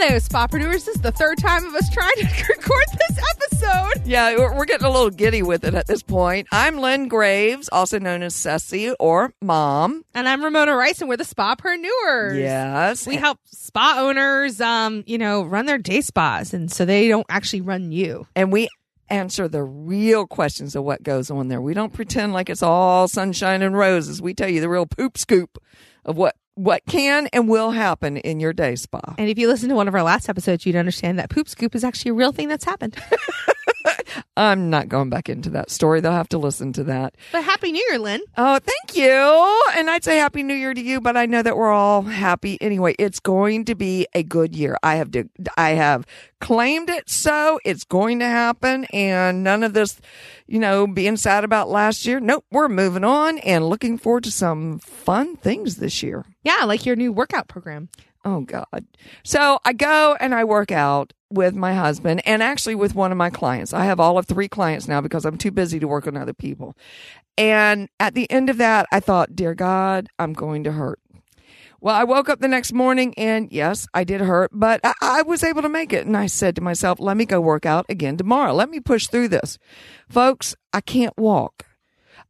Hello, Spapreneurs. This is the third time of us trying to record this episode. Yeah, we're, we're getting a little giddy with it at this point. I'm Lynn Graves, also known as Ceci or Mom. And I'm Ramona Rice, and we're the Spapreneurs. Yes. We help spa owners, um, you know, run their day spas, and so they don't actually run you. And we answer the real questions of what goes on there. We don't pretend like it's all sunshine and roses. We tell you the real poop scoop of what what can and will happen in your day spa. And if you listen to one of our last episodes, you'd understand that poop scoop is actually a real thing that's happened. I'm not going back into that story. They'll have to listen to that. But Happy New Year, Lynn. Oh, thank you. And I'd say Happy New Year to you, but I know that we're all happy anyway. It's going to be a good year. I have to, I have claimed it so. It's going to happen. And none of this, you know, being sad about last year. Nope. We're moving on and looking forward to some fun things this year. Yeah, like your new workout program. Oh God. So I go and I work out with my husband and actually with one of my clients. I have all of three clients now because I'm too busy to work on other people. And at the end of that, I thought, dear God, I'm going to hurt. Well, I woke up the next morning and yes, I did hurt, but I, I, was able to make it. And I said to myself, let me go work out again tomorrow. Let me push through this. Folks, I can't walk.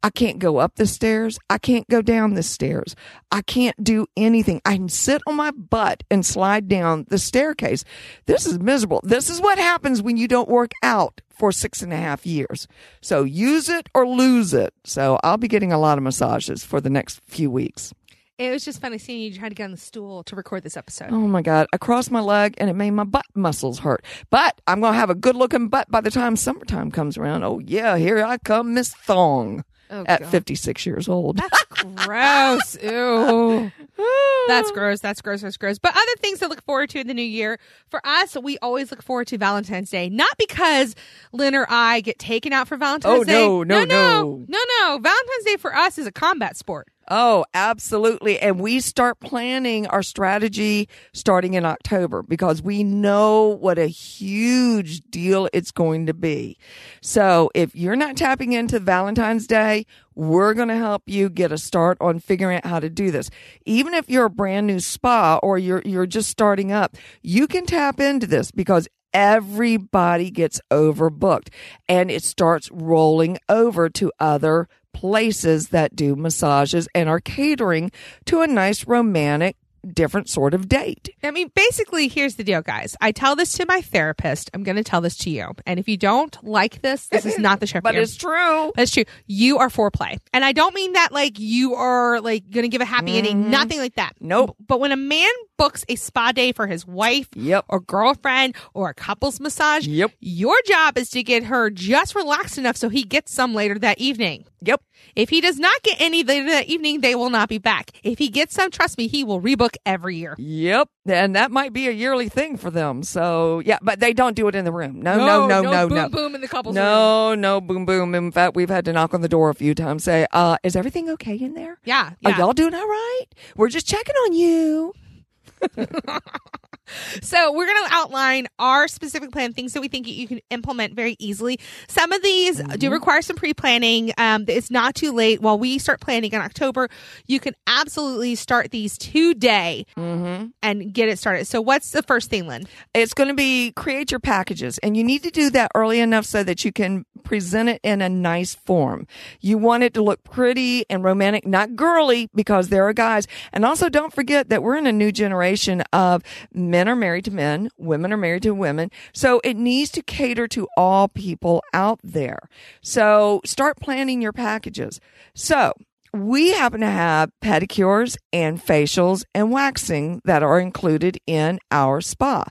I can't go up the stairs. I can't go down the stairs. I can't do anything. I can sit on my butt and slide down the staircase. This is miserable. This is what happens when you don't work out for six and a half years. So use it or lose it. So I'll be getting a lot of massages for the next few weeks. It was just funny seeing you try to get on the stool to record this episode. Oh my God. I crossed my leg and it made my butt muscles hurt. But I'm going to have a good looking butt by the time summertime comes around. Oh, yeah. Here I come, Miss Thong. Oh, at God. 56 years old. That's gross. Ew. That's gross. That's gross. That's gross. But other things to look forward to in the new year. For us, we always look forward to Valentine's Day. Not because Lynn or I get taken out for Valentine's oh, Day. No, no, no, no. No, no. Valentine's Day for us is a combat sport. Oh, absolutely. And we start planning our strategy starting in October because we know what a huge deal it's going to be. So if you're not tapping into Valentine's Day, we're going to help you get a start on figuring out how to do this. Even if you're a brand new spa or you're, you're just starting up, you can tap into this because everybody gets overbooked and it starts rolling over to other places that do massages and are catering to a nice romantic different sort of date. I mean, basically, here's the deal, guys. I tell this to my therapist. I'm going to tell this to you. And if you don't like this, this is not the show. but it's true. That's true. You are foreplay. And I don't mean that like you are like going to give a happy mm-hmm. ending. Nothing like that. Nope. But when a man books a spa day for his wife yep. or girlfriend or a couple's massage, yep. your job is to get her just relaxed enough so he gets some later that evening. Yep. If he does not get any that evening, they will not be back. If he gets some, trust me, he will rebook every year. Yep. And that might be a yearly thing for them. So, yeah, but they don't do it in the room. No, no, no, no, no. Boom, no. boom in the couple's no, room. No, boom, boom. In fact, we've had to knock on the door a few times, say, uh, is everything okay in there? Yeah. yeah. Are y'all doing all right? We're just checking on you. so we're going to outline our specific plan, things that we think you can implement very easily. Some of these mm-hmm. do require some pre-planning. Um, it's not too late. While we start planning in October, you can absolutely start these today mm-hmm. and get it started. So what's the first thing, Lynn? It's going to be create your packages and you need to do that early enough so that you can present it in a nice form. You want it to look pretty and romantic, not girly because there are guys. And also don't forget that we're in a new generation of men men are married to men, women are married to women. So it needs to cater to all people out there. So start planning your packages. So we happen to have pedicures and facials and waxing that are included in our spa.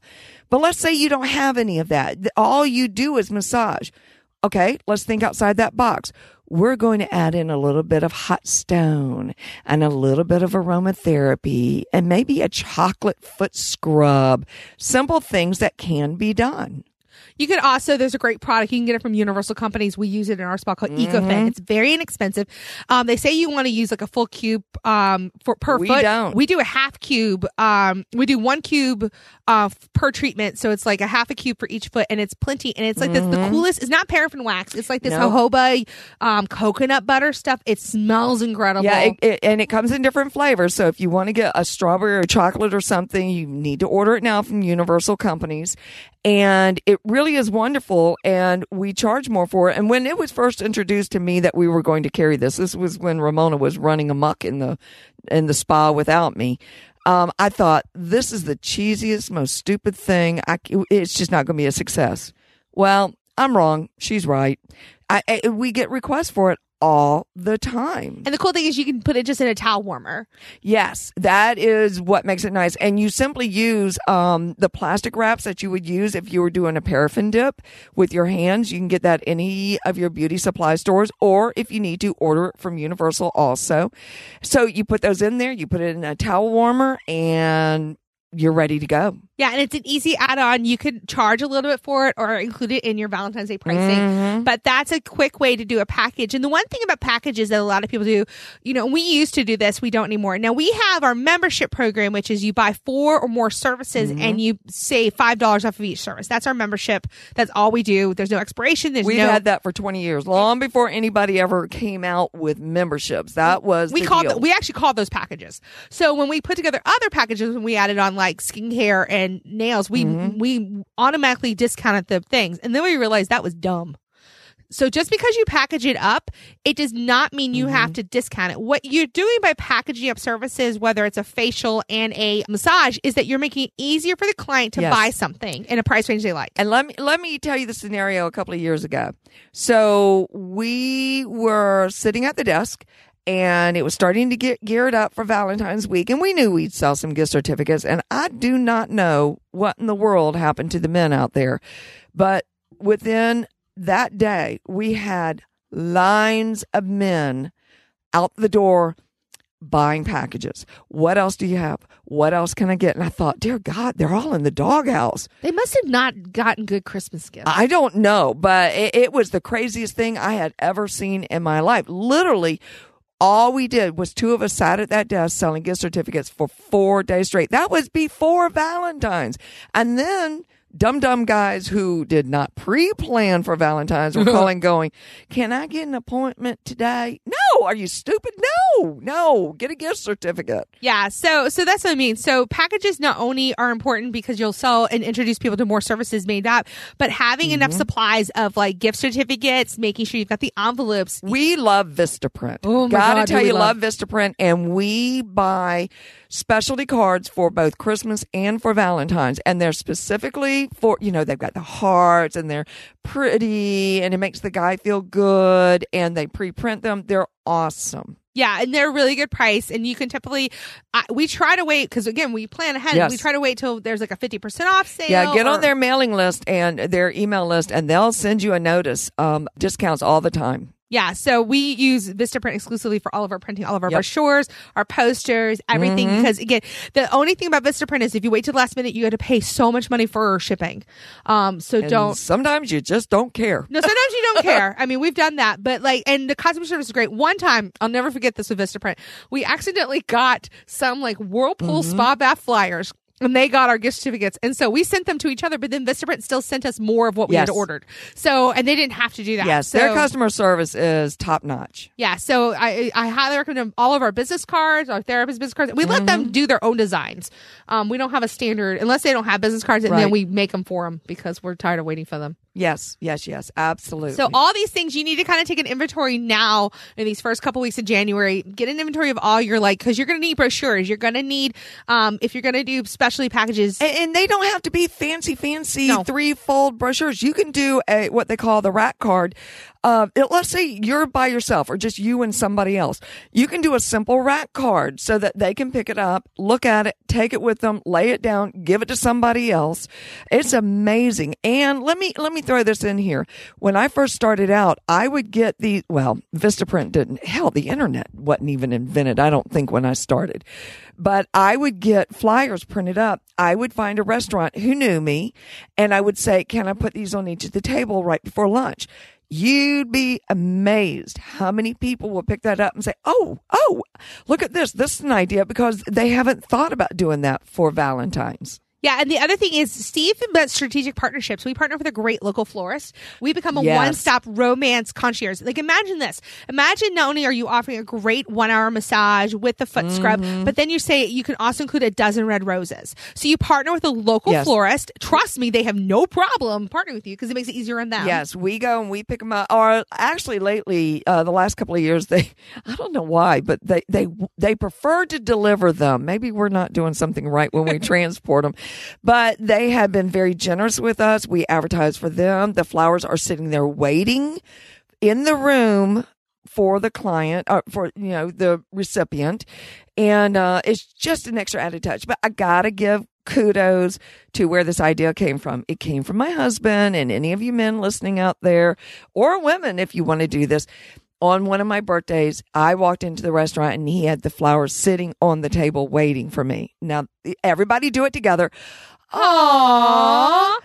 But let's say you don't have any of that. All you do is massage. Okay, let's think outside that box. We're going to add in a little bit of hot stone and a little bit of aromatherapy and maybe a chocolate foot scrub. Simple things that can be done. You could also, there's a great product. You can get it from Universal Companies. We use it in our spa called Mm-hmm. EcoFin. It's very inexpensive. Um, they say you want to use like a full cube, um, for per We foot. don't. We do a half cube. Um, we do one cube, uh, per treatment. So it's like a half a cube for each foot and it's plenty. And it's like this, the coolest, it's not paraffin wax. It's like this Mm-hmm. No. jojoba, um, coconut butter stuff. It smells incredible. Yeah, it, it, and it comes in different flavors. So if you want to get a strawberry or chocolate or something, you need to order it now from Universal Companies. And it really is wonderful. And we charge more for it. And when it was first introduced to me that we were going to carry this, this was when Ramona was running amok in the in the spa without me. Um, I thought this is the cheesiest, most stupid thing. I, it's just not going to be a success. Well, I'm wrong. She's right. I, I, we get requests for it all the time. and the cool thing is you can put it just in a towel warmer. Yes, that is what makes it nice. And you simply use um, the plastic wraps that you would use if you were doing a paraffin dip with your hands. You can get that any of your beauty supply stores, or if you need to, order it from Universal also. So you put those in there, you put it in a towel warmer, and you're ready to go. Yeah, and it's an easy add-on. You could charge a little bit for it or include it in your Valentine's Day pricing. Mm-hmm. But that's a quick way to do a package. And the one thing about packages that a lot of people do, you know, we used to do this, we don't anymore. Now we have our membership program, which is you buy four or more services Mm-hmm. and you save five dollars off of each service. That's our membership. That's all we do. There's no expiration. There's We've no. had that for 20 years, long before anybody ever came out with memberships. That was we the called we actually called those packages. So when we put together other packages, when we added on like skincare and nails, we Mm-hmm. we automatically discounted the things, and then we realized that was dumb. So just because you package it up, it does not mean you Mm-hmm. have to discount it. What you're doing by packaging up services, whether it's a facial and a massage, is that you're making it easier for the client to Yes. buy something in a price range they like. And let me let me tell you the scenario a couple of years ago. So we were sitting at the desk and it was starting to get geared up for Valentine's week and we knew we'd sell some gift certificates and I do not know what in the world happened to the men out there. But within that day we had lines of men out the door buying packages. What else do you have? What else can I get? And I thought, dear God, they're all in the doghouse. They must have not gotten good Christmas gifts. I don't know, but it, it was the craziest thing I had ever seen in my life. Literally, all we did was two of us sat at that desk selling gift certificates for four days straight. That was before Valentine's. And then dumb dumb guys who did not pre-plan for Valentine's were calling going, "Can I get an appointment today?" No, are you stupid? No. No, get a gift certificate. Yeah, so so that's what I mean. So packages not only are important because you'll sell and introduce people to more services made up, but having enough Mm-hmm. supplies of like gift certificates, making sure you've got the envelopes. We love Vistaprint. Oh my Gotta God, tell you, love- love Vistaprint, and we buy specialty cards for both Christmas and for Valentine's, and they're specifically for you know they've got the hearts and they're pretty, and it makes the guy feel good, and they pre-print them. They're awesome. Yeah, and they're a really good price, and you can typically. I we try to wait because again we plan ahead. Yes. We try to wait till there's like a fifty percent off sale. Yeah, get or- on their mailing list and their email list, and they'll send you a notice. Um, discounts all the time. Yeah, so we use Vistaprint exclusively for all of our printing, all of our Yep. brochures, our posters, everything. Mm-hmm. Because again, the only thing about Vistaprint is if you wait till the last minute, you got to pay so much money for shipping. Um, so And don't. Sometimes you just don't care. No, sometimes you don't care. I mean, we've done that, but like, and the customer service is great. One time, I'll never forget this with Vistaprint. We accidentally got some like Whirlpool Mm-hmm. spa bath flyers. And they got our gift certificates. And so we sent them to each other, but then Vistaprint still sent us more of what we had ordered. So, and they didn't have to do that. Yes, so, their customer service is top notch. Yeah, so I I highly recommend all of our business cards, our therapist business cards. We let Mm-hmm. them do their own designs. Um, we don't have a standard unless they don't have business cards, and then we make them for them because we're tired of waiting for them. Yes, yes, yes, absolutely. So all these things you need to kind of take an inventory now in these first couple weeks of January. Get an inventory of all your like because you're going to need brochures. You're going to need um if you're going to do specialty packages. And, and they don't have to be fancy, fancy No. three-fold brochures. You can do a what they call the rack card uh, let's say you're by yourself or just you and somebody else. You can do a simple rack card so that they can pick it up, look at it, take it with them, lay it down, give it to somebody else. It's amazing. And let me, let me throw this in here. When I first started out, I would get the, well, Vistaprint didn't, hell, the internet wasn't even invented. I don't think when I started, but I would get flyers printed up. I would find a restaurant who knew me and I would say, can I put these on each of the table right before lunch? You'd be amazed how many people will pick that up and say, Oh, oh, look at this. This is an idea because they haven't thought about doing that for Valentine's. Yeah, and the other thing is Steve but strategic partnerships. We partner with a great local florist. We become a Yes. one-stop romance concierge. Like imagine this. Imagine not only are you offering a great one-hour massage with the foot scrub, Mm-hmm. but then you say you can also include a dozen red roses. So you partner with a local Yes. florist. Trust me, they have no problem partnering with you because it makes it easier on them. Yes, we go and we pick them up. Or actually, lately, uh, the last couple of years, they I don't know why, but they they they prefer to deliver them. Maybe we're not doing something right when we transport them, but they have been very generous with us. We advertise for them. The flowers are sitting there waiting in the room for the client uh, for you know the recipient and uh, it's just an extra added touch but i gotta give kudos to where this idea came from it came from my husband and any of you men listening out there or women if you want to do this on one of my birthdays i walked into the restaurant and he had the flowers sitting on the table waiting for me now everybody do it together Aww.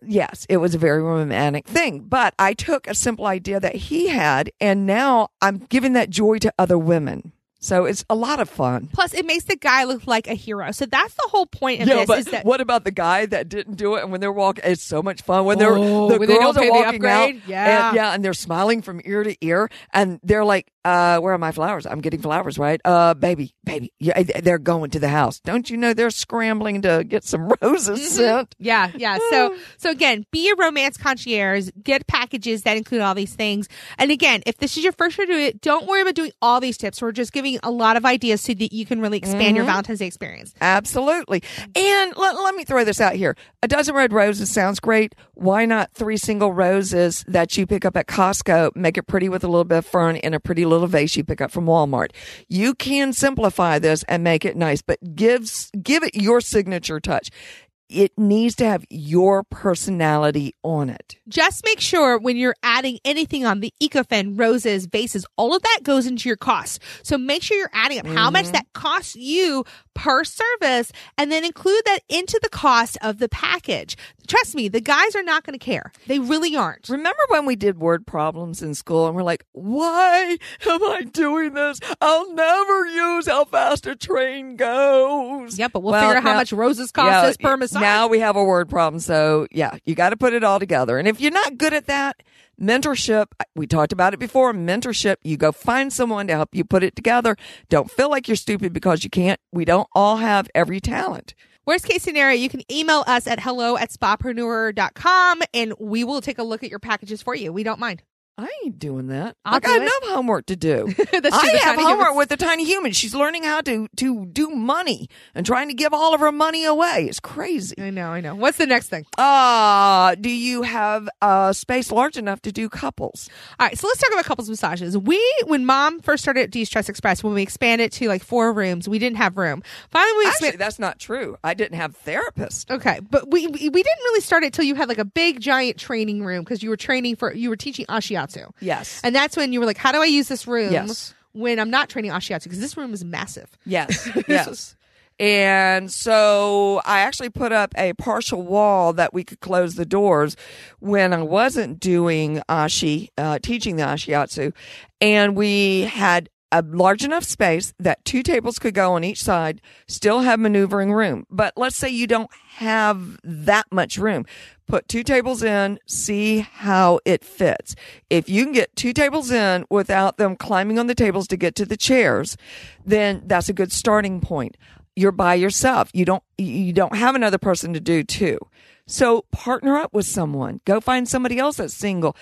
yes, it was a very romantic thing. But I took a simple idea that he had, and now I'm giving that joy to other women. So it's a lot of fun. Plus, it makes the guy look like a hero. So that's the whole point of Yeah, this. but is that what about the guy that didn't do it? And when they're walking, it's so much fun when they're Oh, the when they girls are walking out. Yeah. and, yeah, and they're smiling from ear to ear, and they're like, uh, "Where are my flowers? I'm getting flowers, right? Uh, baby, baby, yeah, they're going to the house. Don't you know they're scrambling to get some roses Mm-hmm. sent? Yeah, yeah. So, so again, be a romance concierge. Get packages that include all these things. And again, if this is your first year doing it, don't worry about doing all these tips. We're just giving a lot of ideas so that you can really expand your mm-hmm. Valentine's Day experience. Absolutely. And let, let me throw this out here. A dozen red roses sounds great. Why not three single roses that you pick up at Costco, make it pretty with a little bit of fern in a pretty little vase you pick up from Walmart? You can simplify this and make it nice, but gives, give it your signature touch. It needs to have your personality on it. Just make sure when you're adding anything on the EcoFin, roses, vases, all of that goes into your cost. So make sure you're adding up how much mm-hmm. that costs you per service and then include that into the cost of the package. Trust me, the guys are not going to care. They really aren't. Remember when we did word problems in school and we're like, why am I doing this? I'll never use how fast a train goes. Yeah, but we'll, Well, figure out how much roses cost Yeah, us per massage. Now we have a word problem. So yeah, you got to put it all together. And if you're not good at that, mentorship, we talked about it before, mentorship, you go find someone to help you put it together. Don't feel like you're stupid because you can't. We don't all have every talent. Worst case scenario, you can email us at hello at spapreneur.com and we will take a look at your packages for you. We don't mind. I ain't doing that. I'll I got enough homework to do. I have homework humans. with the tiny human. She's learning how to to do money and trying to give all of her money away. It's crazy. I know, I know. What's the next thing? Uh, do you have a space large enough to do couples? All right, so let's talk about couples massages. We, when mom first started at De-Stress Express, when we expanded to like four rooms, we didn't have room. Finally, we Actually, expanded. that's not true. I didn't have therapists. Okay, but we, we we didn't really start it till you had like a big giant training room because you were training for you were teaching ashiatsu. Yes. And that's when you were like, how do I use this room Yes. when I'm not training ashiatsu? Because this room is massive. Yes. yes. And so I actually put up a partial wall that we could close the doors when I wasn't doing ashi, uh, teaching the ashiatsu. And we had a large enough space that two tables could go on each side, still have maneuvering room. But let's say you don't have that much room. Put two tables in, see how it fits. If you can get two tables in without them climbing on the tables to get to the chairs, then that's a good starting point. You're by yourself. You don't, you don't have another person to do too. So partner up with someone. Go find somebody else that's single.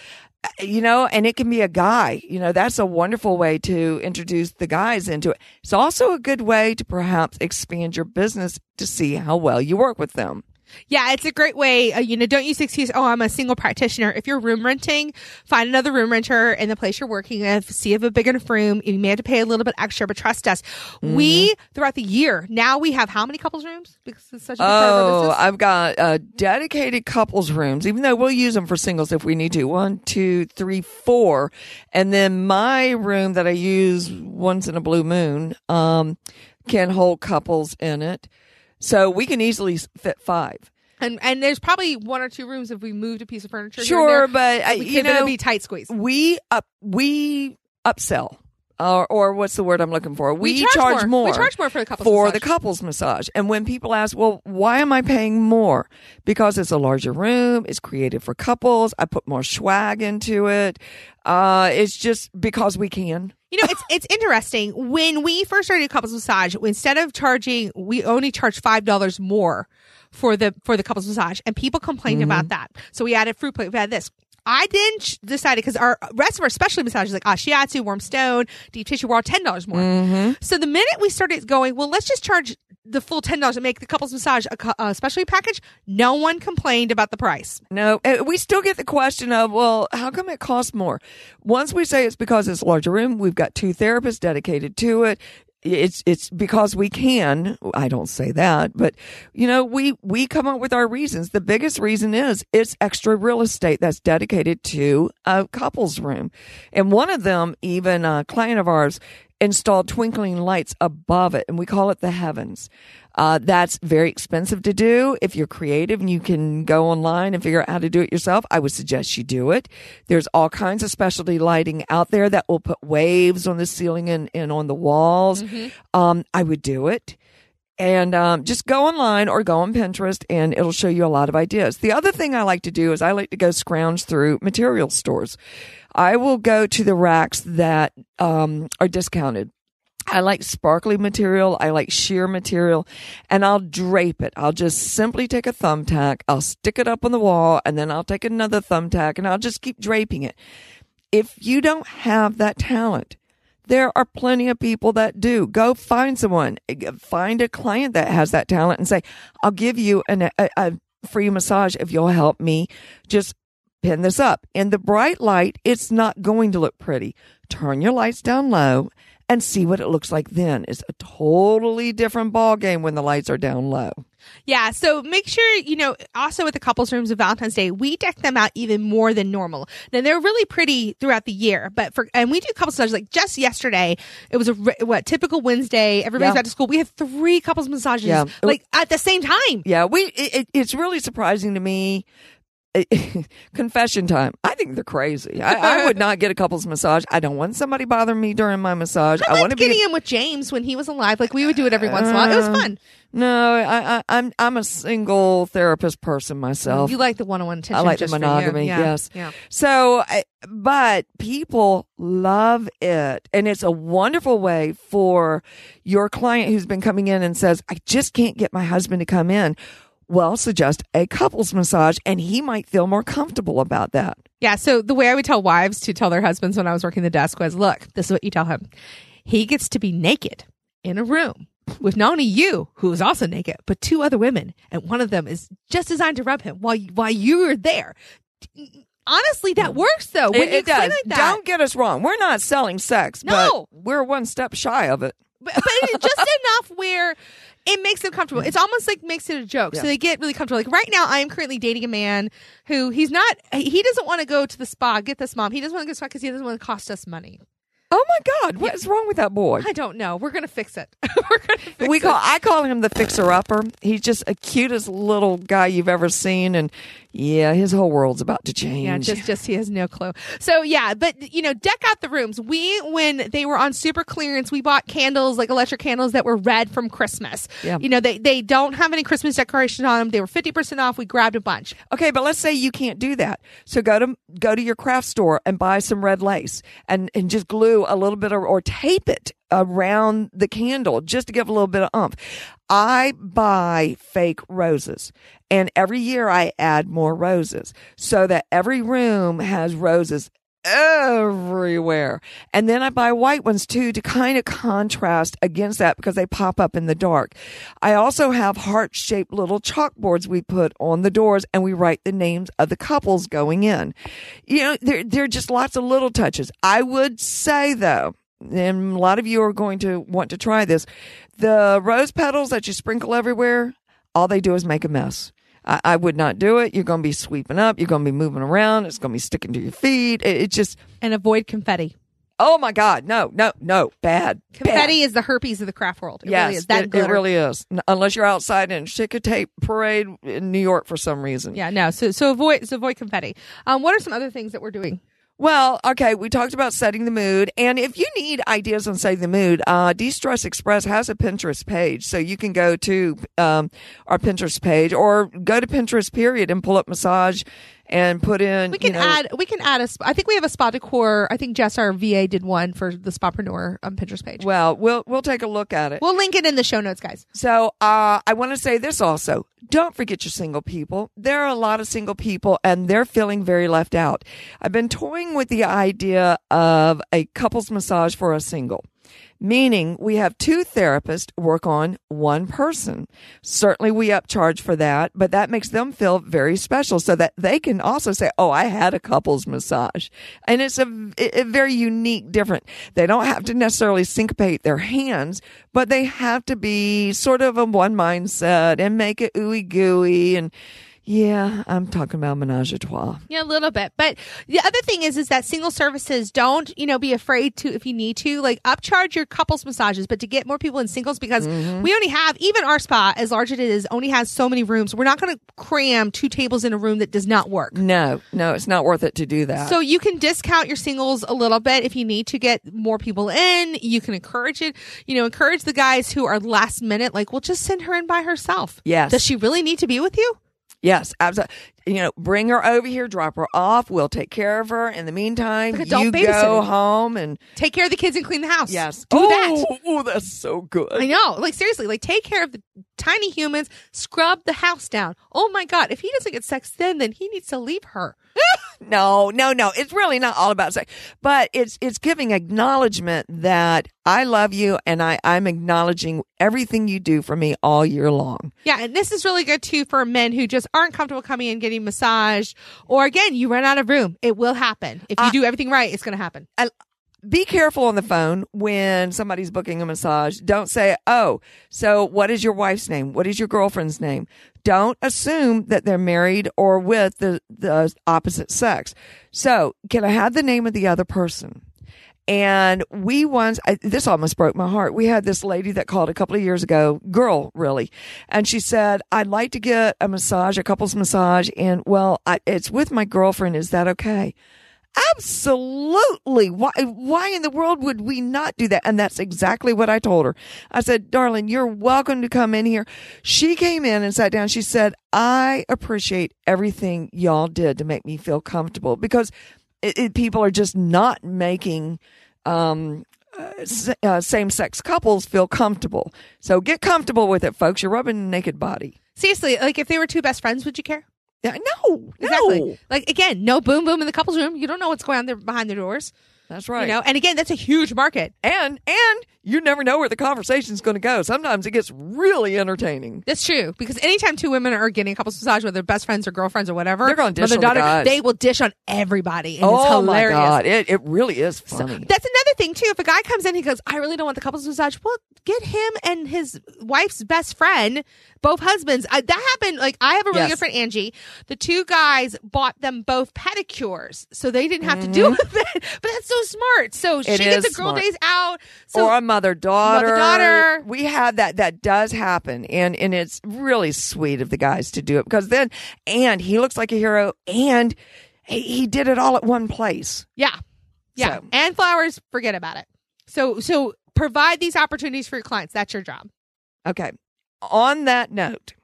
Uh, You know, and it can be a guy. You know, that's a wonderful way to introduce the guys into it. It's also a good way to perhaps expand your business to see how well you work with them. Yeah, it's a great way. Uh, you know, don't use the excuse, oh, I'm a single practitioner. If you're room renting, find another room renter in the place you're working with, see if a big enough room. You may have to pay a little bit extra, but trust us. Mm-hmm. We, throughout the year, now we have how many couples rooms? Because it's such a big part of our Oh. I've got uh, dedicated couples rooms, even though we'll use them for singles if we need to. One, two, three, four. And then my room that I use once in a blue moon um, can hold couples in it. So we can easily fit five. And and there's probably one or two rooms if we moved a piece of furniture. here Sure, there, but, uh, we you know- be tight squeeze. We up, we upsell. Or, or what's the word I'm looking for? We, charge more. more. We charge more for the couples for massage. the couples massage. And when people ask, "Well, why am I paying more?" Because it's a larger room. It's created for couples. I put more swag into it. Uh, it's just because we can. You know, it's it's interesting. When we first started couples massage, instead of charging, we only charged five dollars more for the for the couples massage, and people complained Mm-hmm. about that. So we added fruit plate. We had this. I then decided because our rest of our specialty massages like ah, shiatsu, warm stone, deep tissue were all ten dollars more. Mm-hmm. So the minute we started going, well, let's just charge the full ten dollars and make the couples massage a, a specialty package. No one complained about the price. No, uh, we still get the question of, well, how come it costs more? Once we say it's because it's a larger room, we've got two therapists dedicated to it. It's it's because we can. I don't say that, but you know, we we come up with our reasons. The biggest reason is it's extra real estate that's dedicated to a couples room, and one of them, even a client of ours, installed twinkling lights above it, and we call it the heavens. Uh, that's very expensive to do. If you're creative and you can go online and figure out how to do it yourself, I would suggest you do it. There's all kinds of specialty lighting out there that will put waves on the ceiling and, and on the walls. Um, I would do it. And um, just go online or go on Pinterest and it'll show you a lot of ideas. The other thing I like to do is I like to go scrounge through material stores. I will go to the racks that um, are discounted. I like sparkly material. I like sheer material and I'll drape it. I'll just simply take a thumbtack. I'll stick it up on the wall and then I'll take another thumbtack and I'll just keep draping it. If you don't have that talent, there are plenty of people that do. Go find someone, find a client that has that talent and say, I'll give you an, a, a free massage if you'll help me just pin this up. In the bright light, it's not going to look pretty. Turn your lights down low and see what it looks like then. It's a totally different ball game when the lights are down low. Yeah, so make sure, you know, also with the couples rooms of Valentine's Day, we deck them out even more than normal. Now they're really pretty throughout the year, but for, and we do couples massages like just yesterday, it was a, what, typical Wednesday, everybody's Yeah. back to school. We had three couples massages, Yeah. like at the same time. Yeah, we it- it's really surprising to me. Confession time. I think they're crazy. I, I would not get a couples massage. I don't want somebody bothering me during my massage. I I want to be getting in with James when he was alive. Like we would do it every once in a while. It was Uh, fun. No, I, I, I'm I'm a single therapist person myself. You like the one-on-one attention. I like the monogamy. Yeah. Yes. Yeah. So, but people love it, and it's a wonderful way for your client who's been coming in and says, "I just can't get my husband to come in." Well, suggest a couples massage, and he might feel more comfortable about that. Yeah. So the way I would tell wives to tell their husbands when I was working the desk was, look, this is what you tell him. He gets to be naked in a room with not only you, who is also naked, but two other women. And one of them is just designed to rub him while, while you are there. Honestly, that hmm. works though. When it, you it does. like that. Don't get us wrong. We're not selling sex, No. but we're one step shy of it. but, but just enough where it makes them comfortable. It's almost like makes it a joke. So they get really comfortable. Like right now, I am currently dating a man who he's not, he doesn't want to go to the spa, get this mom. He doesn't want to go to the spa because he doesn't want to cost us money. Oh my God, what is wrong with that boy? I don't know. We're going to fix it. We're to fix we it. call I call him the fixer upper. He's just a cutest little guy you've ever seen, and yeah, his whole world's about to change. Yeah, just just he has no clue. So yeah, but you know, deck out the rooms. We when they were on super clearance, we bought candles like electric candles that were red from Christmas. Yeah. You know, they they don't have any Christmas decorations on them. They were fifty percent off. We grabbed a bunch. Okay, but let's say you can't do that. So go to go to your craft store and buy some red lace and and just glue a little bit of, or tape it around the candle just to give a little bit of umph. I buy fake roses and every year I add more roses so that every room has roses everywhere. And then I buy white ones too to kind of contrast against that because they pop up in the dark. I also have heart shaped little chalkboards we put on the doors and we write the names of the couples going in. You know, there, there are just lots of little touches. I would say though, and a lot of you are going to want to try this. The rose petals that you sprinkle everywhere, all they do is make a mess. I, I would not do it. You're going to be sweeping up. You're going to be moving around. It's going to be sticking to your feet. It, it just, And avoid confetti. oh my God. No, no, no. Bad. Confetti Bad. is the herpes of the craft world. It yes, really is. That it, it really is. Unless you're outside in a tape parade in New York for some reason. Yeah, no. So so avoid so avoid confetti. Um, what are some other things that we're doing? Well, okay, we talked about setting the mood. And if you need ideas on setting the mood, uh, De-Stress Express has a Pinterest page. So you can go to um, our Pinterest page or go to Pinterest period and pull up massage and put in. We can you know, add. We can add a. I think we have a spa decor. I think Jess, our VA, did one for the Spapreneur on Pinterest page. Well, we'll we'll take a look at it. We'll link it in the show notes, guys. So uh, I want to say this also. Don't forget your single people. There are a lot of single people and they're feeling very left out. I've been toying with the idea of a couples massage for a single. Meaning we have two therapists work on one person. Certainly we upcharge for that, but that makes them feel very special so that they can also say, Oh, I had a couples massage. And it's a, a very unique, different. They don't have to necessarily syncopate their hands, but they have to be sort of a one mindset and make it ooey gooey. And yeah, I'm talking about menage a trois. Yeah, a little bit. But the other thing is, is that single services don't, you know, be afraid to if you need to, like upcharge your couples massages, but to get more people in singles because mm-hmm. we only have even our spa, as large as it is, only has so many rooms. We're not going to cram two tables in a room that does not work. No, no, it's not worth it to do that. So you can discount your singles a little bit if you need to get more people in. You can encourage it. You know, encourage the guys who are last minute, like, well, just send her in by herself. Yes. Does she really need to be with you? Yes, absolutely. You know, bring her over here, drop her off. We'll take care of her. In the meantime, you go home and Take care of the kids and clean the house. yes, Do oh, that. Oh, that's so good. I know. Like seriously, like take care of the tiny humans, scrub the house down. Oh my god, if he doesn't get sex then then he needs to leave her. No, no, no. It's really not all about sex, but it's it's giving acknowledgement that I love you and I I'm acknowledging everything you do for me all year long. Yeah, and this is really good too for men who just aren't comfortable coming in getting massaged or again, you run out of room. It will happen. If you Uh, do everything right, it's going to happen. Be careful on the phone when somebody's booking a massage. Don't say, "Oh, so what is your wife's name? What is your girlfriend's name?" Don't assume that they're married or with the the opposite sex. So, can I have the name of the other person? And we once, I, this almost broke my heart. We had this lady that called a couple of years ago, girl, really. And she said, I'd like to get a massage, a couple's massage. And well, I, it's with my girlfriend. Is that okay? Absolutely. Why, why in the world would we not do that? And that's exactly what I told her. I said, darling, you're welcome to come in here. She came in and sat down. She said, I appreciate everything y'all did to make me feel comfortable because it, it, people are just not making, um, uh, same sex couples feel comfortable. So get comfortable with it, folks. You're rubbing naked body. Seriously, like if they were two best friends, would you care? Yeah, no, Exactly. no. Like again, no boom boom in the couples room. You don't know what's going on there behind the doors. That's right. You know, and again, that's a huge market. and and you never know where the conversation's going to go. Sometimes it gets really entertaining. That's true because anytime two women are getting a couples massage, whether best friends or girlfriends or whatever, They're gonna dish mother on the guys. they will dish on everybody, and it's oh my hilarious. god, it it really is funny. That's another thing too. If a guy comes in, he goes, "I really don't want the couples massage." Well, get him and his wife's best friend, both husbands. I, that happened. Like I have a really Yes. good friend, Angie. The two guys bought them both pedicures, so they didn't have to do mm-hmm. with it. But that's so smart. So she gets a girl smart. days out. So or a mother daughter. Mother-daughter. We have that. That does happen, and and it's really sweet of the guys to do it because then, and he looks like a hero, and he, he did it all at one place. Yeah. Yeah. So- And flowers, forget about it. So so provide these opportunities for your clients. That's your job. Okay. On that note,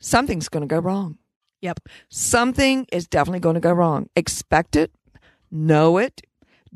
something's going to go wrong. Yep. Something is definitely going to go wrong. Expect it, know it,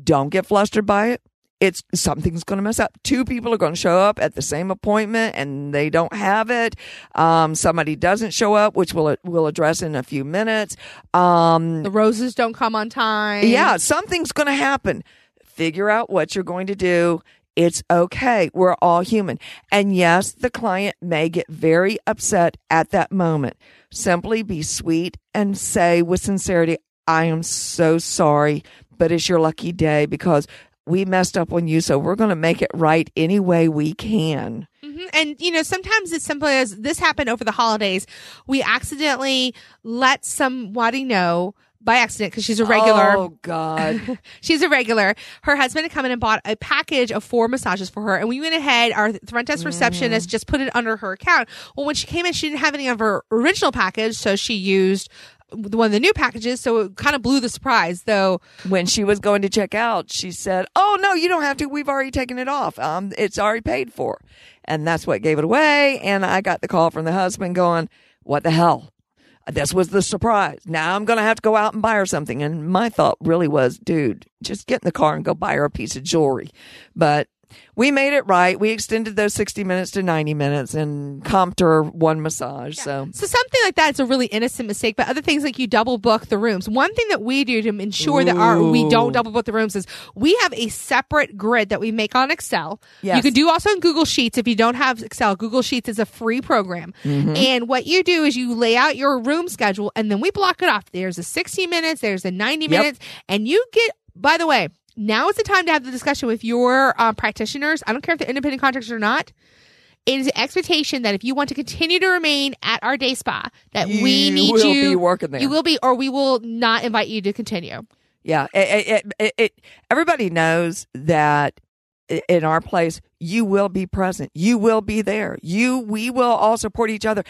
don't get flustered by it. it's something's going to mess up. Two people are going to show up at the same appointment and they don't have it. Um, somebody doesn't show up, which we'll we'll address in a few minutes. Um, The roses don't come on time. yeah, something's going to happen. Figure out what you're going to do. It's okay. We're all human. And yes, the client may get very upset at that moment. Simply be sweet and say with sincerity, I am so sorry, but it's your lucky day because we messed up on you. So we're going to make it right any way we can. Mhm. And you know, sometimes it's simple as this happened over the holidays. We accidentally let somebody know by accident because she's a regular. Oh, God. She's a regular. Her husband had come in and bought a package of four massages for her, and we went ahead. Our front desk receptionist just put it under her account. Well, when she came in, she didn't have any of her original package, so she used one of the new packages. So it kind of blew the surprise, though. when she was going to check out, she said, "Oh no, you don't have to. We've already taken it off. Um, it's already paid for." And that's what gave it away. And I got the call from the husband going, "What the hell? This was the surprise. Now I'm going to have to go out and buy her something." And my thought really was, "Dude, just get in the car and go buy her a piece of jewelry." But we made it right. We extended those 60 minutes to 90 minutes and comped her one massage. So So something like that is a really innocent mistake, but other things like you double book the rooms. One thing that we do to ensure that our we don't double book the rooms is we have a separate grid that we make on Excel. Yes. You can do also in Google Sheets if you don't have Excel. Google Sheets is a free program. Mm-hmm. And what you do is you lay out your room schedule and then we block it off. There's a 60 minutes, there's a 90 Yep. minutes, and you get by the way, now is the time to have the discussion with your uh, practitioners. I don't care if they're independent contractors or not it is an expectation that if you want to continue to remain at our day spa, that we You need will you be working there. You will be, or we will not invite you to continue. Yeah, it, it, it, it, everybody knows that in our place, you will be present. You will be there. You, we will all support each other.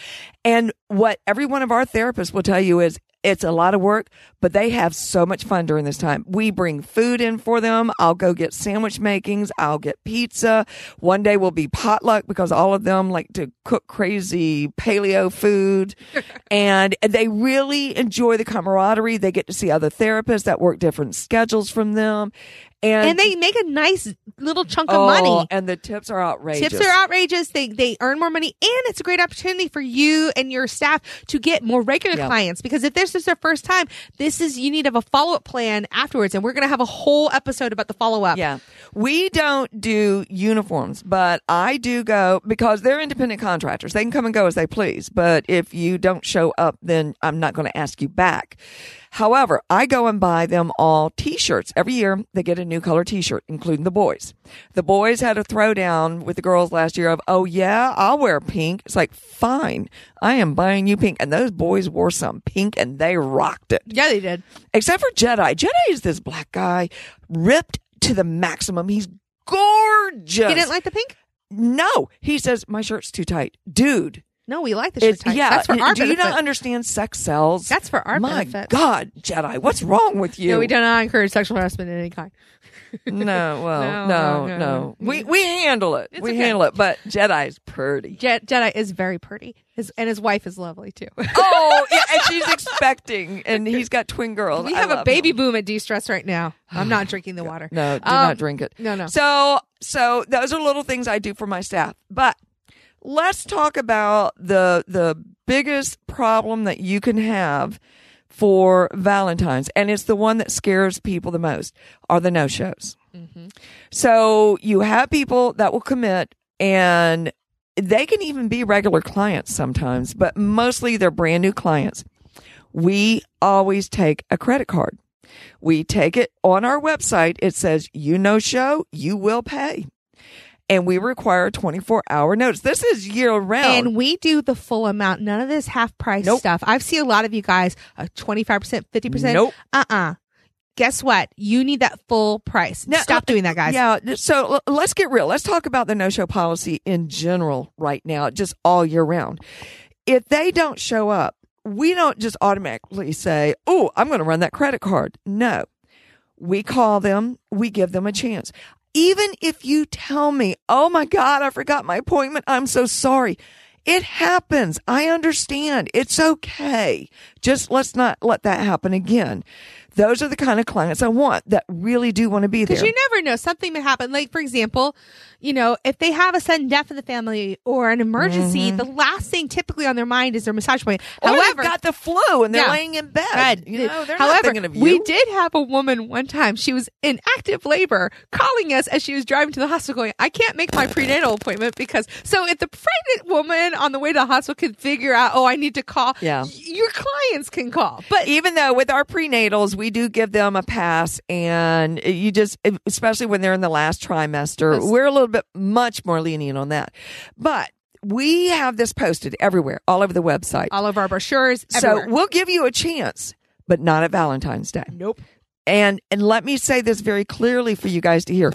And what every one of our therapists will tell you is it's a lot of work, but they have so much fun during this time. We bring food in for them. I'll go get sandwich makings. I'll get pizza. One day will be potluck because all of them like to cook crazy paleo food and they really enjoy the camaraderie. They get to see other therapists that work different schedules from them. And, And they make a nice little chunk of oh, money. and the tips are outrageous. Tips are outrageous. They they earn more money, and it's a great opportunity for you and your staff to get more regular Yeah. clients. Because if this is their first time, this is you need to have a follow up plan afterwards, and we're going to have a whole episode about the follow up. Yeah. We don't do uniforms, but I do go because they're independent contractors. They can come and go as they please. But if you don't show up, then I'm not going to ask you back. However, I go and buy them all t-shirts. Every year they get a new color t-shirt, including the boys. The boys had a throwdown with the girls last year of, oh yeah, I'll wear pink. It's like, fine. I am buying you pink. And those boys wore some pink and they rocked it yeah, they did. except for Jedi. Jedi is this black guy, ripped to the maximum. He's gorgeous. He didn't like the pink? no, he says my shirt's too tight, dude. No, we like the shirt It's yeah. that's for our do you benefit. not understand sex sells? That's for our my benefit. God, Jedi, what's wrong with you? No, we do not encourage sexual harassment in any kind. No, well, No, no, no, no. We we handle it. It's we okay. handle it. But Jedi's pretty. Je- Jedi is very pretty, his, and his wife is lovely too. oh, yeah, and she's expecting, and he's got twin girls. we have a baby him. boom at de-stress right now. I'm not drinking the water. No, do Um, not drink it. no, no. So, so those are little things I do for my staff. But let's talk about the the biggest problem that you can have for Valentine's, and it's the one that scares people the most are the no shows. Mm-hmm. So you have people that will commit and they can even be regular clients sometimes, but mostly they're brand new clients. We always take a credit card. We take it on our website. It says, you no show, you will pay. And we require 24 hour notice. This is year round. And we do the full amount. None of this half price Nope. stuff. I've seen a lot of you guys uh, 25%, 50%. Nope. Uh-uh. Guess what? You need that full price. Now, Stop doing that, guys. Yeah. So l- let's get real. Let's talk about the no show policy in general right now, just all year round. If they don't show up, we don't just automatically say, Oh, I'm going to run that credit card. No, we call them, we give them a chance. Even if you tell me, Oh my God, I forgot my appointment. I'm so sorry. It happens. I understand. It's okay. Just let's not let that happen again. Those are the kind of clients I want that really do want to be there. Because you never know, something may happen. Like, for example, you know, if they have a sudden death in the family or an emergency, mm-hmm. the last thing typically on their mind is their massage appointment. They've However, got the flu and they're Yeah. laying in bed. Right. You know, they're not However, thinking of you. we did have a woman one time. She was in active labor calling us as she was driving to the hospital going, I can't make my prenatal appointment because so if the pregnant woman on the way to the hospital could figure out, oh, I need to call, Yeah. your clients can call. But even though with our prenatals we do give them a pass and you just especially when they're in the last trimester Yes. we're a little bit much more lenient on that but we have this posted everywhere all over the website all of our brochures, so everywhere. we'll give you a chance but not at valentine's day nope. and and let me say this very clearly for you guys to hear.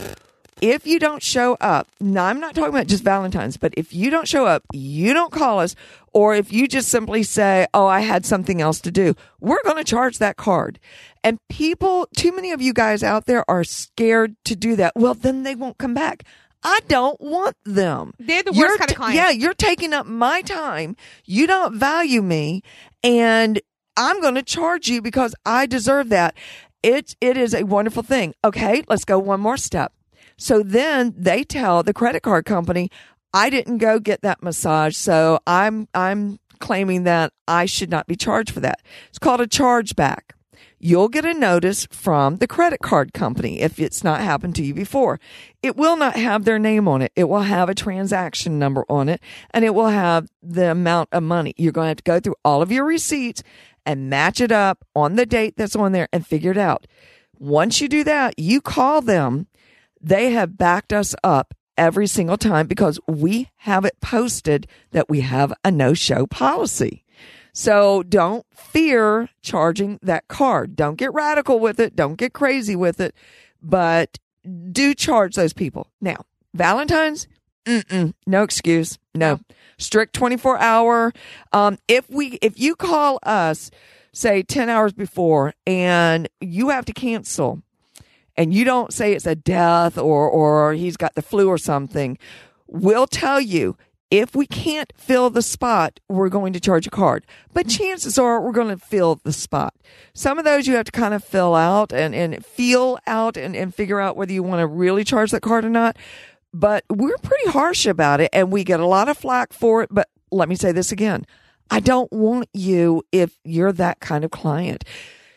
If you don't show up, now I'm not talking about just Valentine's, but if you don't show up, you don't call us, or if you just simply say, Oh, I had something else to do, we're going to charge that card. And people, too many of you guys out there are scared to do that. Well, then they won't come back. I don't want them. They're the worst You're kind of t- clients. Yeah, you're taking up my time. You don't value me, and I'm going to charge you because I deserve that. It it is a wonderful thing. Okay, let's go one more step. So then they tell the credit card company, I didn't go get that massage, so I'm I'm claiming that I should not be charged for that. It's called a chargeback. You'll get a notice from the credit card company if it's not happened to you before. It will not have their name on it. It will have a transaction number on it and it will have the amount of money. You're going to have to go through all of your receipts and match it up on the date that's on there and figure it out. Once you do that, you call them. They have backed us up every single time because we have it posted that we have a no show policy. So don't fear charging that card. Don't get radical with it. Don't get crazy with it, but do charge those people. Now, Valentine's, mm-mm, no excuse. No, strict 24 hour. Um, if we, if you call us, say 10 hours before and you have to cancel and you don't say it's a death or, or he's got the flu or something, we'll tell you if we can't fill the spot, we're going to charge a card. But mm. chances are we're going to fill the spot. Some of those you have to kind of fill out and, and feel out and, and figure out whether you want to really charge that card or not. But we're pretty harsh about it and we get a lot of flack for it. But let me say this again. I don't want you if you're that kind of client.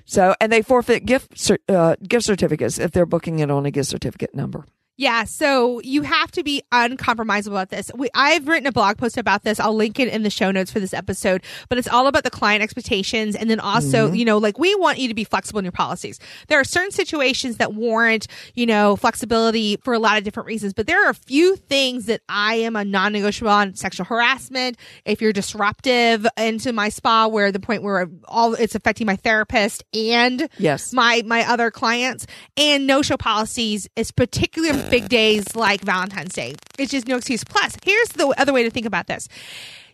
So, and they forfeit gift uh, gift certificates if they're booking it on a gift certificate number. Yeah, so you have to be uncompromisable about this. We, I've written a blog post about this. I'll link it in the show notes for this episode, but it's all about the client expectations. And then also, mm-hmm. you know, like we want you to be flexible in your policies. There are certain situations that warrant, you know, flexibility for a lot of different reasons, but there are a few things that I am a non negotiable on sexual harassment. If you're disruptive into my spa where the point where all it's affecting my therapist and Yes. my my other clients and no show policies is particularly on big days like Valentine's Day. It's just no excuse. Plus, here's the other way to think about this.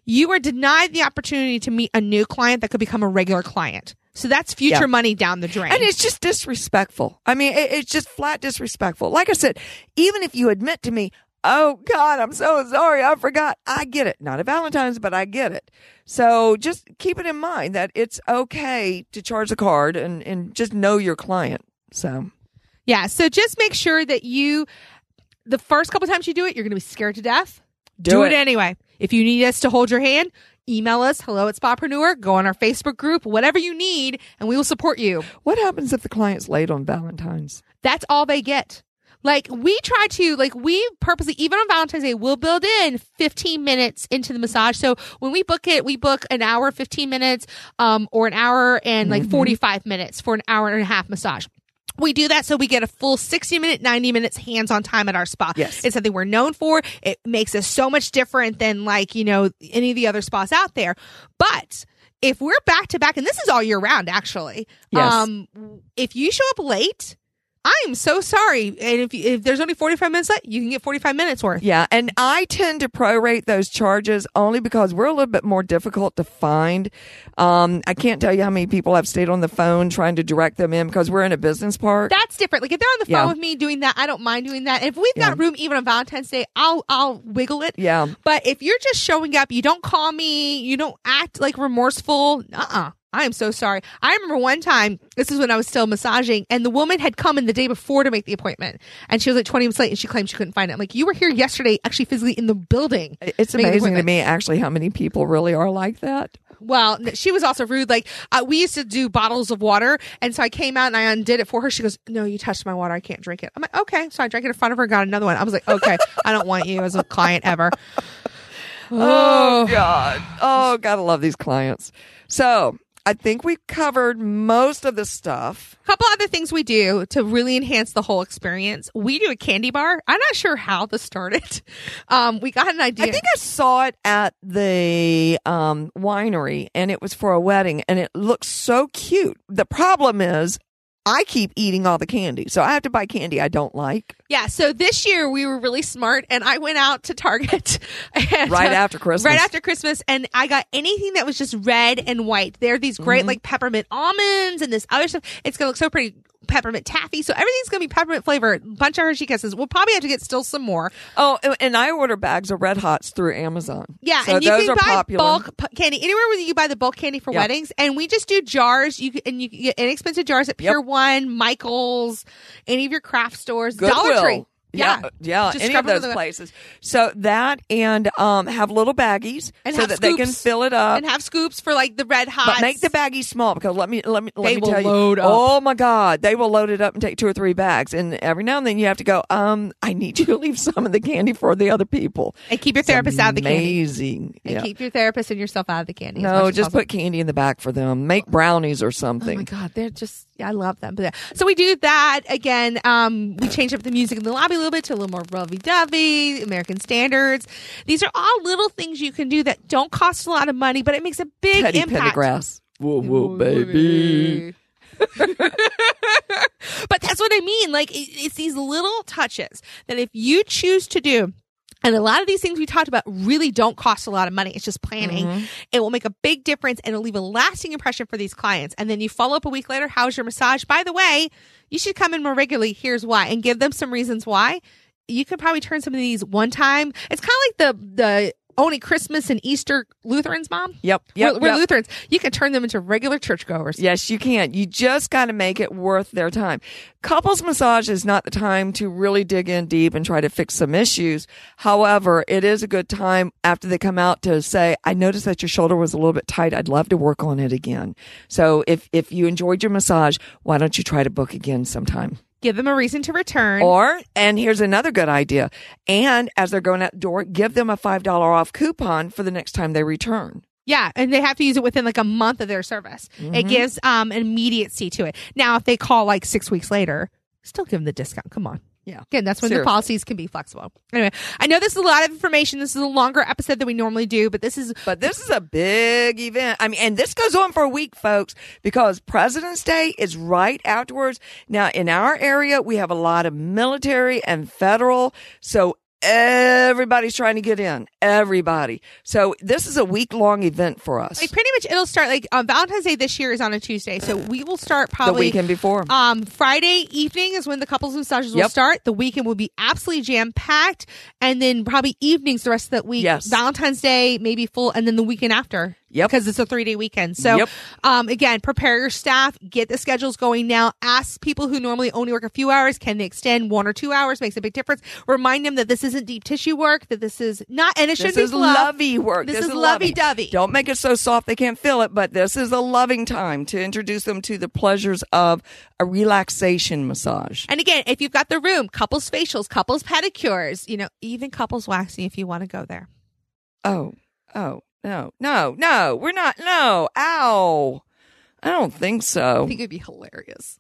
You are denied the opportunity to meet a new client that could become a regular client. So that's future Yeah. money down the drain. And it's just disrespectful. I mean, it, it's just flat disrespectful. Like I said, even if you admit to me, oh God, I'm so sorry, I forgot. I get it. Not at Valentine's, but I get it. So just keep it in mind that it's okay to charge a card and, and just know your client. So yeah. So just make sure that you, the first couple times you do it, you're going to be scared to death. Do it. it. anyway. If you need us to hold your hand, email us hello at spapreneur, go on our Facebook group, whatever you need, and we will support you. what happens if the client's late on Valentine's? that's all they get. Like we try to, like we purposely, even on Valentine's Day, we'll build in 15 minutes into the massage. So when we book it, we book an hour, 15 minutes, um, or an hour and like 45 minutes for an hour and a half massage. We do that so we get a full 60 minute, 90 minutes hands on time at our spa. Yes. It's something we're known for. It makes us so much different than like, you know, any of the other spas out there. But if we're back to back, and this is all year round actually, Yes. um, if you show up late, I am so sorry. And if, if there's only 45 minutes left, you can get 45 minutes worth. Yeah, and I tend to prorate those charges only because we're a little bit more difficult to find. Um, I can't tell you how many people have stayed on the phone trying to direct them in because we're in a business park. That's different. Like if they're on the phone Yeah. with me doing that, I don't mind doing that. And if we've Yeah. got room even on Valentine's Day, I'll I'll wiggle it. yeah. But if you're just showing up, you don't call me, you don't act like remorseful. Uh uh I am so sorry. I remember one time, this is when I was still massaging, and the woman had come in the day before to make the appointment. And she was like 20 minutes late and she claimed she couldn't find it. I'm like, you were here yesterday, actually physically in the building. It's amazing to me, actually, how many people really are like that. Well, she was also rude. Like, uh, we used to do bottles of water. And so I came out and I undid it for her. She goes, No, you touched my water. I can't drink it. I'm like, Okay. So I drank it in front of her, and got another one. I was like, Okay, I don't want you as a client ever. Oh God. Oh, gotta love these clients. So I think we covered most of the stuff. A couple other things we do to really enhance the whole experience. We do a candy bar. I'm not sure how this started. Um, we got an idea. I think I saw it at the um, winery and it was for a wedding and it looks so cute. The problem is I keep eating all the candy. So I have to buy candy I don't like yeah. So this year we were really smart, and I went out to Target and, right uh, after Christmas. Right after Christmas, and I got anything that was just red and white. They're these great Mm-hmm. like peppermint almonds and this other stuff. It's gonna look so pretty. Peppermint taffy, so everything's gonna be peppermint flavor. Bunch of Hershey kisses. We'll probably have to get still some more. Oh, and I order bags of Red Hots through Amazon. Yeah, so and you those can are buy popular. bulk candy anywhere where you buy the bulk candy for Yep. weddings. And we just do jars. You can, and you can get inexpensive jars at Yep. Pier One, Michaels, any of your craft stores, Dollar Tree. Yeah, yeah, Just any of those with a- places. So that and um, have little baggies And so have that they can scoops. fill it up. and have scoops for like the red hot. But make the baggies small because let me let me let They me will tell you. load up. Oh my God, they will load it up and take two or three bags, and every now and then you have to go. Um, I need you to leave some of the candy for the other people. and keep your therapist out of the candy. Amazing. And Yeah. keep your therapist and yourself out of the candy. as much No, as just possible. put candy in the back for them. Make brownies or something. Oh something. my god, they're just I love them. But yeah. so we do that again. Um, we change up the music in the lobby a little bit to a little more lovey-dovey, American standards. These are all little things you can do that don't cost a lot of money, but it makes a big impact. Teddy impact. Pendergrass. Whoa, whoa, baby. but that's what I mean. Like it, it's these little touches that if you choose to do. And a lot of these things we talked about really don't cost a lot of money. It's just planning. Mm-hmm. It will make a big difference and it'll leave a lasting impression for these clients. And then you follow up a week later. How's your massage? By the way, you should come in more regularly. Here's why and give them some reasons why. You could probably turn some of these one time. It's kind of like the, the only Christmas and Easter Lutherans, mom. Yep, yep, we're, we're yep. Lutherans. You can turn them into regular churchgoers. Yes, you can. You just got to make it worth their time. Couples massage is not the time to really dig in deep and try to fix some issues. However, it is a good time after they come out to say, I noticed that your shoulder was a little bit tight. I'd love to work on it again. So if, if you enjoyed your massage, why don't you try to book again sometime? Give them a reason to return. Or, and here's another good idea. And as they're going out the door, give them a $5 off coupon for the next time they return. Yeah, and they have to use it within like a month of their service. It Mm-hmm. gives um an immediacy to it. Now, if they call like six weeks later, still give them the discount. Come on. Yeah. Again, that's when Seriously. the policies can be flexible. Anyway, I know this is a lot of information. This is a longer episode than we normally do, but this is But this is a big event. I mean, and this goes on for a week, folks, because President's Day is right afterwards. Now, in our area, we have a lot of military and federal. So everybody's trying to get in. Everybody. So this is a week long event for us. like pretty much it'll start like um, Valentine's Day this year is on a Tuesday, so we will start probably The weekend before. Um, Friday evening is when the couples massages will Yep. start. The weekend will be absolutely jam packed, and then probably evenings the rest of that week. Yes. Valentine's Day maybe full, and then the weekend after. Yep. because it's a three day weekend. So, Yep. um, again, prepare your staff, get the schedules going now. Ask people who normally only work a few hours, can they extend one or two hours? Makes a big difference. Remind them that this isn't deep tissue work, that this is not, and it This should is be love. lovey work. This, is, lovey. lovey-dovey. Don't make it so soft they can't feel it, but this is a loving time to introduce them to the pleasures of a relaxation massage. And again, if you've got the room, couples facials, couples pedicures, you know, even couples waxing if you want to go there. Oh, oh, no, no, no, we're not. No, ow. I don't think so. I think it'd be hilarious.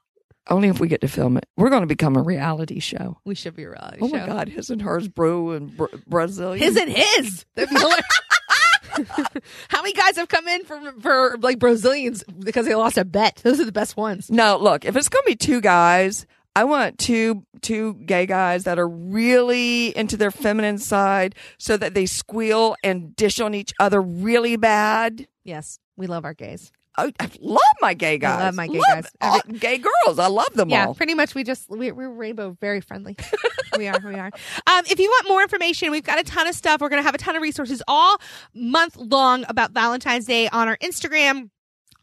Only if we get to film it. We're going to become a reality show. We should be a reality Oh show. my God, his and hers, brew and br- Brazilian. His and his. That'd be hilarious. How many guys have come in for for like Brazilians because they lost a bet? Those are the best ones. No, look, if it's going to be two guys, I want two two gay guys that are really into their feminine side so that they squeal and dish on each other really bad. Yes, we love our gays. I, I love my gay guys. I love my gay Love guys. all- gay girls. I love them Yeah, all. Yeah, pretty much. We just we, we're rainbow, very friendly. we are, we are. Um, if you want more information, we've got a ton of stuff. We're going to have a ton of resources all month long about Valentine's Day on our Instagram.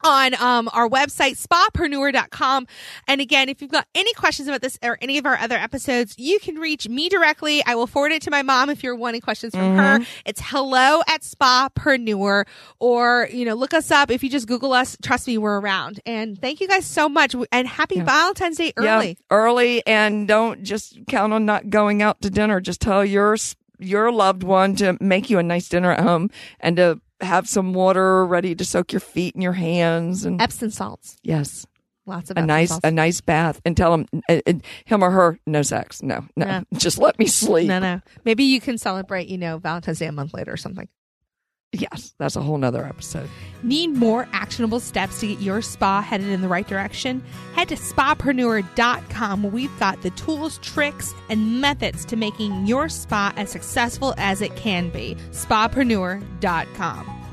On um, our website, spapreneur.com. And again, if you've got any questions about this or any of our other episodes, you can reach me directly. I will forward it to my mom if you're wanting questions from Mm-hmm. her. It's hello at spapreneur or, you know, look us up. If you just Google us, trust me, we're around. And thank you guys so much. And happy Valentine's Day early. Yeah, early, and don't just count on not going out to dinner. Just tell your your loved one to make you a nice dinner at home and to have some water ready to soak your feet and your hands and Epsom salts. yes, Lots of a Epsom nice salts. a nice bath and tell him uh, uh, him or her no sex. No, no, No. just let me sleep. no, no. Maybe you can celebrate, you know, Valentine's Day a month later or something. Yes, that's a whole nother episode. Need more actionable steps to get your spa headed in the right direction? Head to spapreneur.com where we've got the tools, tricks, and methods to making your spa as successful as it can be. Spapreneur.com.